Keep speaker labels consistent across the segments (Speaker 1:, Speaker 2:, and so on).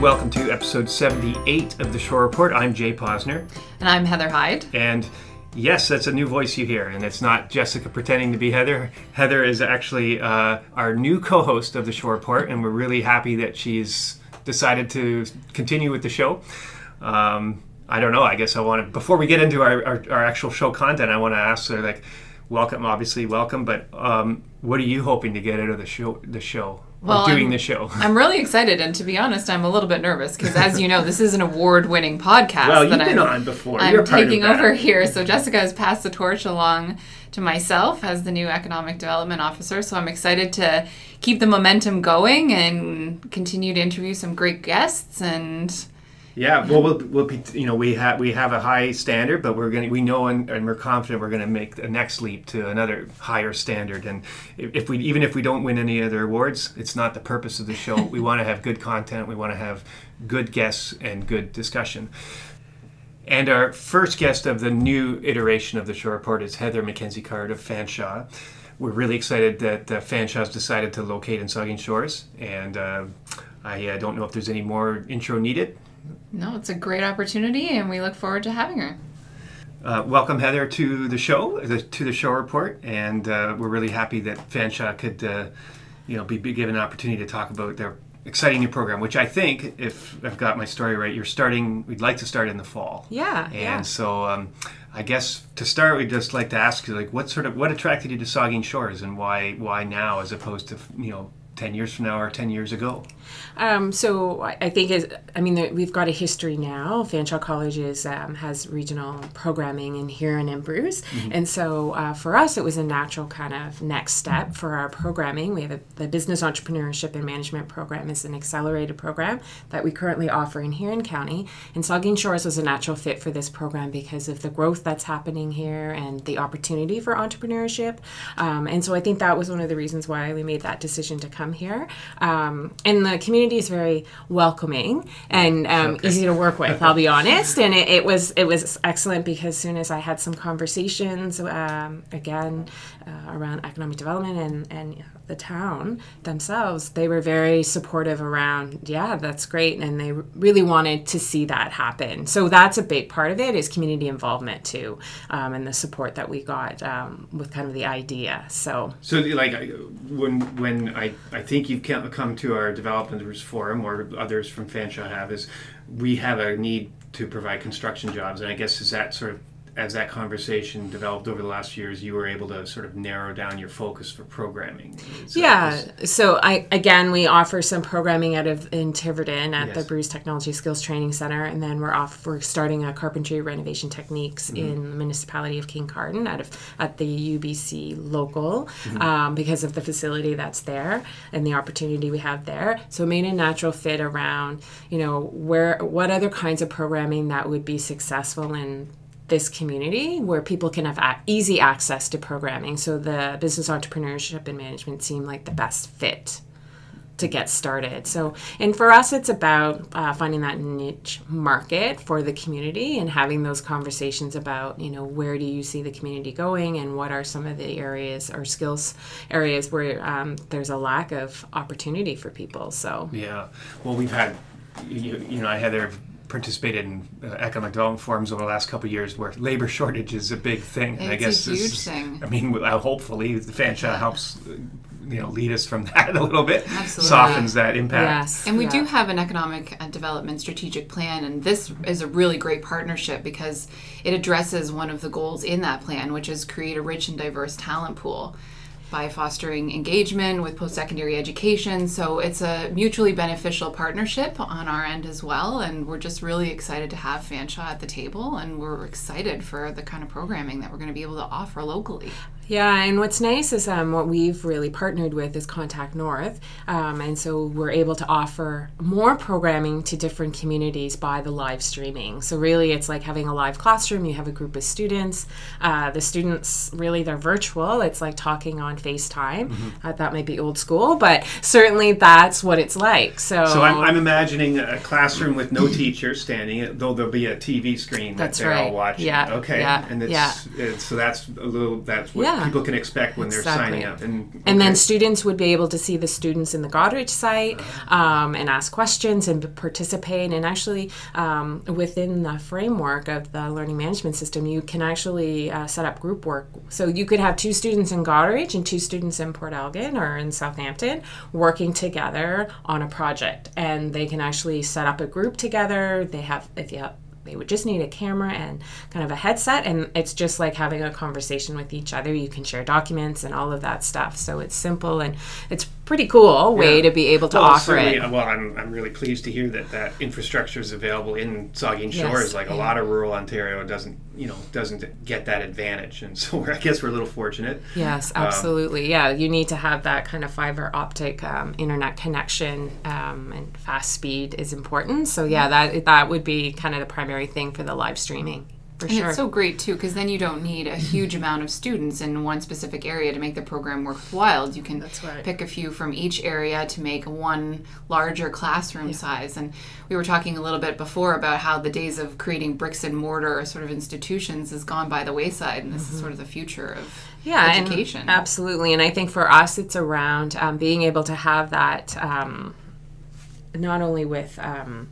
Speaker 1: welcome to episode 78 of the Shore Report. I'm Jay Posner.
Speaker 2: And I'm Heather Hyde.
Speaker 1: And yes, that's a new voice you hear, and it's not Jessica pretending to be Heather. Heather is actually uh, our new co host of the Shore Report, and we're really happy that she's decided to continue with the show. Um, I don't know, I guess I want to, before we get into our, our, our actual show content, I want to ask her, like, welcome, obviously, welcome, but um, what are you hoping to get out of the show? The show? Well, doing
Speaker 2: I'm,
Speaker 1: the show.
Speaker 2: I'm really excited, and to be honest, I'm a little bit nervous because, as you know, this is an award-winning podcast.
Speaker 1: Well, you've that been I'm, on before.
Speaker 2: I'm taking over here, so Jessica has passed the torch along to myself as the new economic development officer. So I'm excited to keep the momentum going and continue to interview some great guests and
Speaker 1: yeah, well, we'll, we'll be, you know, we have we have a high standard, but we're gonna we know and, and we're confident we're gonna make the next leap to another higher standard. And if we even if we don't win any other awards, it's not the purpose of the show. we want to have good content. We want to have good guests and good discussion. And our first guest of the new iteration of the Shore Report is Heather MacKenzie-Card of Fanshawe. We're really excited that uh, Fanshawe's decided to locate in Saugeen Shores, and uh, I uh, don't know if there's any more intro needed.
Speaker 2: No, it's a great opportunity, and we look forward to having her.
Speaker 1: Uh, welcome, Heather, to the show, the, to the Shore Report, and uh, we're really happy that Fanshawe could, uh, you know, be, be, given an opportunity to talk about their exciting new program, which I think, if I've got my story right, you're starting. We'd like to start in the fall.
Speaker 2: Yeah.
Speaker 1: And
Speaker 2: yeah.
Speaker 1: so, um, I guess to start, we'd just like to ask you, like, what sort of what attracted you to Saugeen Shores, and why why now as opposed to you know 10 years from now or 10 years ago?
Speaker 3: Um, so I think, is, I mean, we've got a history now. Fanshawe College is, um, has regional programming in Huron and Bruce. Mm-hmm. And so uh, for us, it was a natural kind of next step for our programming. We have a, the Business Entrepreneurship and Management Program is an accelerated program that we currently offer in Huron County. And Saugeen Shores was a natural fit for this program because of the growth that's happening here and the opportunity for entrepreneurship. Um, and so I think that was one of the reasons why we made that decision to come here. Um, and the community is very welcoming and um, okay. easy to work with. I'll be honest, and it, it, was it was excellent because as soon as I had some conversations um, again uh, around economic development and and the town themselves, they were very supportive around, yeah, that's great. And they really wanted to see that happen. So that's a big part of it is community involvement too, um, and the support that we got um, with kind of the idea. So,
Speaker 1: so like when, when I, I think you've come to our developers forum or others from Fanshawe have is we have a need to provide construction jobs. And I guess is that sort of as that conversation developed over the last few years, you were able to sort of narrow down your focus for programming.
Speaker 3: yeah. So I again, we offer some programming out of in Tiverton at yes. the Bruce Technology Skills Training Center, and then we're off. We're starting a carpentry renovation techniques mm-hmm. in the municipality of Kincardine at of at the UBC local mm-hmm. um, because of the facility that's there and the opportunity we have there. So it made a natural fit around you know where what other kinds of programming that would be successful in this community where people can have a- easy access to programming. So the business entrepreneurship and management seem like the best fit to get started. So, and for us, it's about uh, finding that niche market for the community and having those conversations about, you know, where do you see the community going and what are some of the areas or skills areas where um, there's a lack of opportunity for people. So,
Speaker 1: yeah. Well, we've had, you, you know, I had there participated in uh, economic development forums over the last couple of years where labor shortage is a big thing.
Speaker 2: It's and I guess a huge thing.
Speaker 1: I mean, uh, hopefully the Fanshawe helps uh, you know lead us from that a little bit
Speaker 2: Absolutely.
Speaker 1: softens that impact
Speaker 2: yes and we yeah. do have an economic development strategic plan and this is a really great partnership because it addresses one of the goals in that plan which is create a rich and diverse talent pool by fostering engagement with post secondary education. So it's a mutually beneficial partnership on our end as well. And we're just really excited to have Fanshawe at the table. And we're excited for the kind of programming that we're going to be able to offer locally.
Speaker 3: Yeah, and what's nice is um, what we've really partnered with is Contact North, um, and so we're able to offer more programming to different communities by the live streaming. So really, it's like having a live classroom. You have a group of students. Uh, the students really they're virtual. It's like talking on FaceTime. Mm-hmm. Uh, that might be old school, but certainly that's what it's like. So,
Speaker 1: so I'm, I'm imagining a classroom with no teacher standing, though there'll be a TV screen that they're
Speaker 3: right.
Speaker 1: all watching.
Speaker 3: Yeah.
Speaker 1: Okay.
Speaker 3: Yeah.
Speaker 1: And it's,
Speaker 3: yeah.
Speaker 1: It's, so that's a little that's what
Speaker 3: yeah Yeah.
Speaker 1: people can expect when they're signing up. And,
Speaker 3: And then students would be able to see the students in the Goderich site um, and ask questions and participate. And actually, um, within the framework of the learning management system, you can actually uh, set up group work. So you could have two students in Goderich and two students in Port Elgin or in Southampton working together on a project. And they can actually set up a group together. They have, if you have, they would just need a camera and kind of a headset and it's just like having a conversation with each other. You can share documents and all of that stuff. So it's simple and it's pretty cool way
Speaker 1: Yeah.
Speaker 3: to be able to
Speaker 1: Well,
Speaker 3: offer it.
Speaker 1: Well, I'm, I'm really pleased to hear that that infrastructure is available in
Speaker 3: Yes,
Speaker 1: Shores. Like a lot of rural Ontario doesn't, you know, doesn't get that advantage, and so I guess we're a little fortunate.
Speaker 3: yes absolutely. Yeah you need to have that kind of fiber optic um, internet connection um, and fast speed is important. So yeah that that would be kind of the primary thing for the live streaming for
Speaker 2: And
Speaker 3: sure
Speaker 2: it's so great too because then you don't need a huge amount of students in one specific area to make the program worthwhile. You can
Speaker 3: right.
Speaker 2: pick a few from each area to make one larger classroom size. And we were talking a little bit before about how the days of creating bricks and mortar sort of institutions has gone by the wayside, and this is sort of the future of
Speaker 3: Mm-hmm. yeah, and
Speaker 2: education.
Speaker 3: absolutely. And I think for us, it's around um, being able to have that um, not only with um,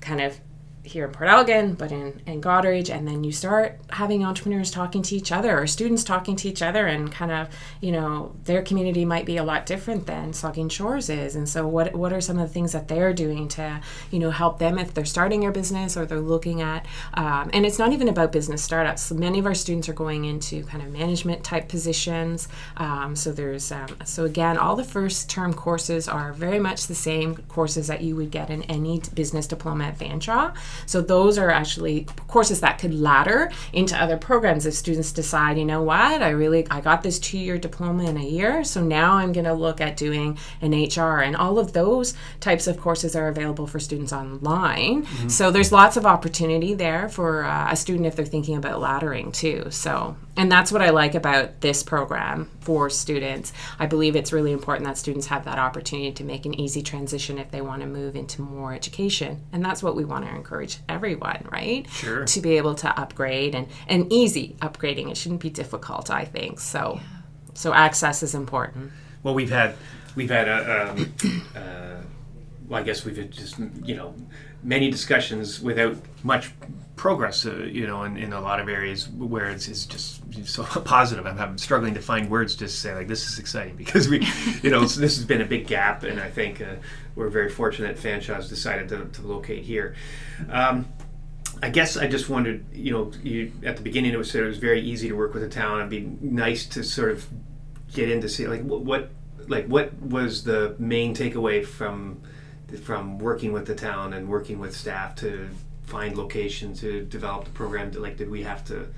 Speaker 3: kind of here in Port Elgin, but in, in Goderich, and then you start having entrepreneurs talking to each other or students talking to each other, and kind of, you know, their community might be a lot different than Saugeen Shores is. And so, what what are some of the things that they're doing to, you know, help them if they're starting their business or they're looking at, um, and it's not even about business startups. Many of our students are going into kind of management type positions. Um, so there's, um, so again, all the first term courses are very much the same courses that you would get in any business diploma at Fanshawe. So those are actually courses that could ladder into other programs if students decide, you know what, I really I got this two year diploma in a year, so now I'm going to look at doing an HR, and all of those types of courses are available for students online. So there's lots of opportunity there for uh, a student if they're thinking about laddering too. So and that's what I like about this program for students. I believe it's really important that students have that opportunity to make an easy transition if they want to move into more education. And that's what we want to encourage everyone, right?
Speaker 1: Sure.
Speaker 3: To be able to upgrade and, and easy upgrading. It shouldn't be difficult, I think. So so access is important.
Speaker 1: Well, we've had we've had a, um, uh, I guess we've had just you know many discussions without much progress. Uh, you know, in, in a lot of areas where it's, it's just so positive. I'm, I'm struggling to find words to say like this is exciting because we, you know, this has been a big gap, and I think uh, we're very fortunate Fanshawe's decided to, to locate here. Um, I guess I just wondered, you know, you, at the beginning it was said it was very easy to work with the town. It'd be nice to sort of get into see like what, what like what was the main takeaway from from working with the town and working with staff to find location to develop the program. Like, did we have to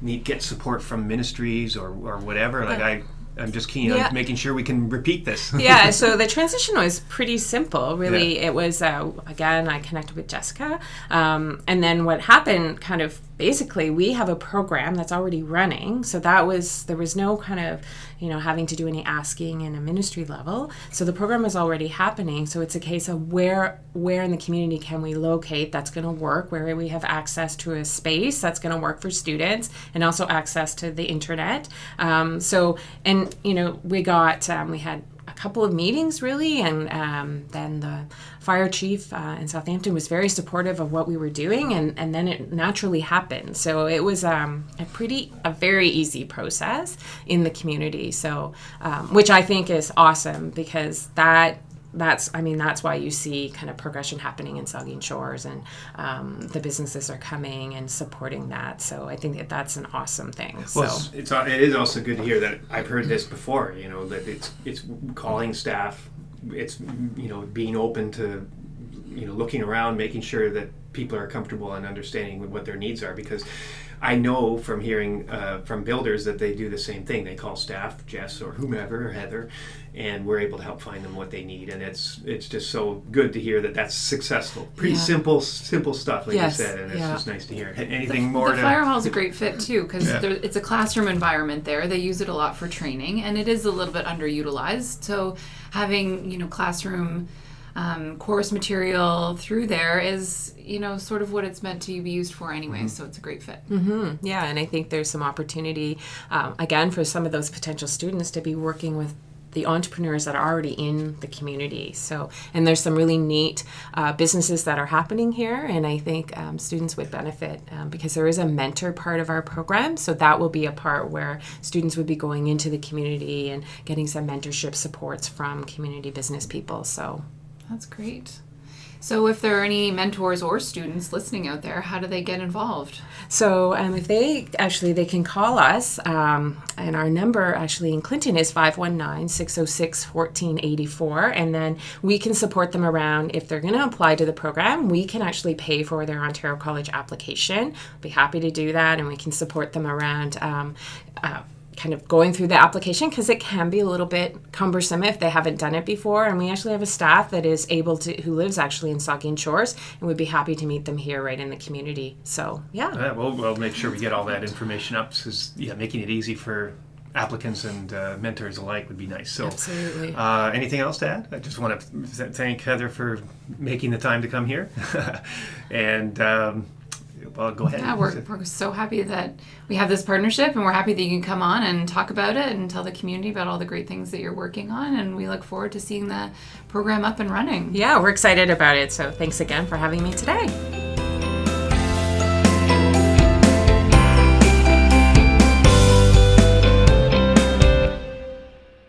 Speaker 1: need get support from ministries or or whatever? Like, I I'm just keen
Speaker 3: Yeah.
Speaker 1: on making sure we can repeat this.
Speaker 3: yeah, so the transition was pretty simple. Really, it was uh, again I connected with Jessica, um, and then what happened, kind of basically, we have a program that's already running. So that was there was no kind of you know having to do any asking in a ministry level. So the program is already happening. So it's a case of where where in the community can we locate that's going to work, where we have access to a space that's going to work for students, and also access to the internet. Um, so and you know we got um, we had couple of meetings really and um, then the fire chief uh, in southampton was very supportive of what we were doing and, and then it naturally happened. So it was um, a pretty a very easy process in the community. So um, which i think is awesome because that that's I mean that's why you see kind of progression happening in Saugeen Shores and um, the businesses are coming and supporting that. So I think that that's an awesome thing.
Speaker 1: Well,
Speaker 3: so
Speaker 1: it's, it's it is also good to hear that I've heard this before. You know that it's it's calling staff, it's you know being open to you know looking around, making sure that people are comfortable and understanding what their needs are. Because I know from hearing uh, from builders that they do the same thing. They call staff, Jess or whomever, or Heather, and we're able to help find them what they need. And it's it's just so good to hear that that's successful. Pretty
Speaker 3: Yeah.
Speaker 1: simple simple stuff, like
Speaker 3: Yes,
Speaker 1: you said, and it's
Speaker 3: yeah.
Speaker 1: just nice to hear. Anything more
Speaker 2: the
Speaker 1: to
Speaker 2: fire hall's a great fit too because
Speaker 1: Yeah.
Speaker 2: it's a classroom environment there. They use it a lot for training, and it is a little bit underutilized. So having you know classroom um, course material through there is, you know, sort of what it's meant to be used for anyway.
Speaker 1: Mm-hmm.
Speaker 2: So it's a great fit.
Speaker 3: Mm-hmm. Yeah, and I think there's some opportunity, um, again, for some of those potential students to be working with the entrepreneurs that are already in the community. So, and there's some really neat uh, businesses that are happening here, and I think um, students would benefit um, because there is a mentor part of our program. So that will be a part where students would be going into the community and getting some mentorship supports from community business people. So
Speaker 2: That's great. So, if there are any mentors or students listening out there, how do they get involved?
Speaker 3: So um, if they actually they can call us, um, and our number actually in Clinton is 519-606-1484, and then we can support them around if they're going to apply to the program. We can actually pay for their Ontario College application. Be happy to do that, and we can support them around. Um, uh, kind of going through the application because it can be a little bit cumbersome if they haven't done it before and we actually have a staff that is able to who lives actually in Saugeen Shores and we'd be happy to meet them here right in the community so yeah
Speaker 1: Yeah, we'll, we'll make sure we get all that information up because yeah, making it easy for applicants and uh, mentors alike would be nice. So,
Speaker 3: Absolutely.
Speaker 1: Uh, anything else to add? I just want to th- thank Heather for making the time to come here, and um, well, go ahead.
Speaker 2: Yeah, we're, we're so happy that we have this partnership and we're happy that you can come on and talk about it and tell the community about all the great things that you're working on. And we look forward to seeing the program up and running.
Speaker 3: yeah we're excited about it so thanks again for having me today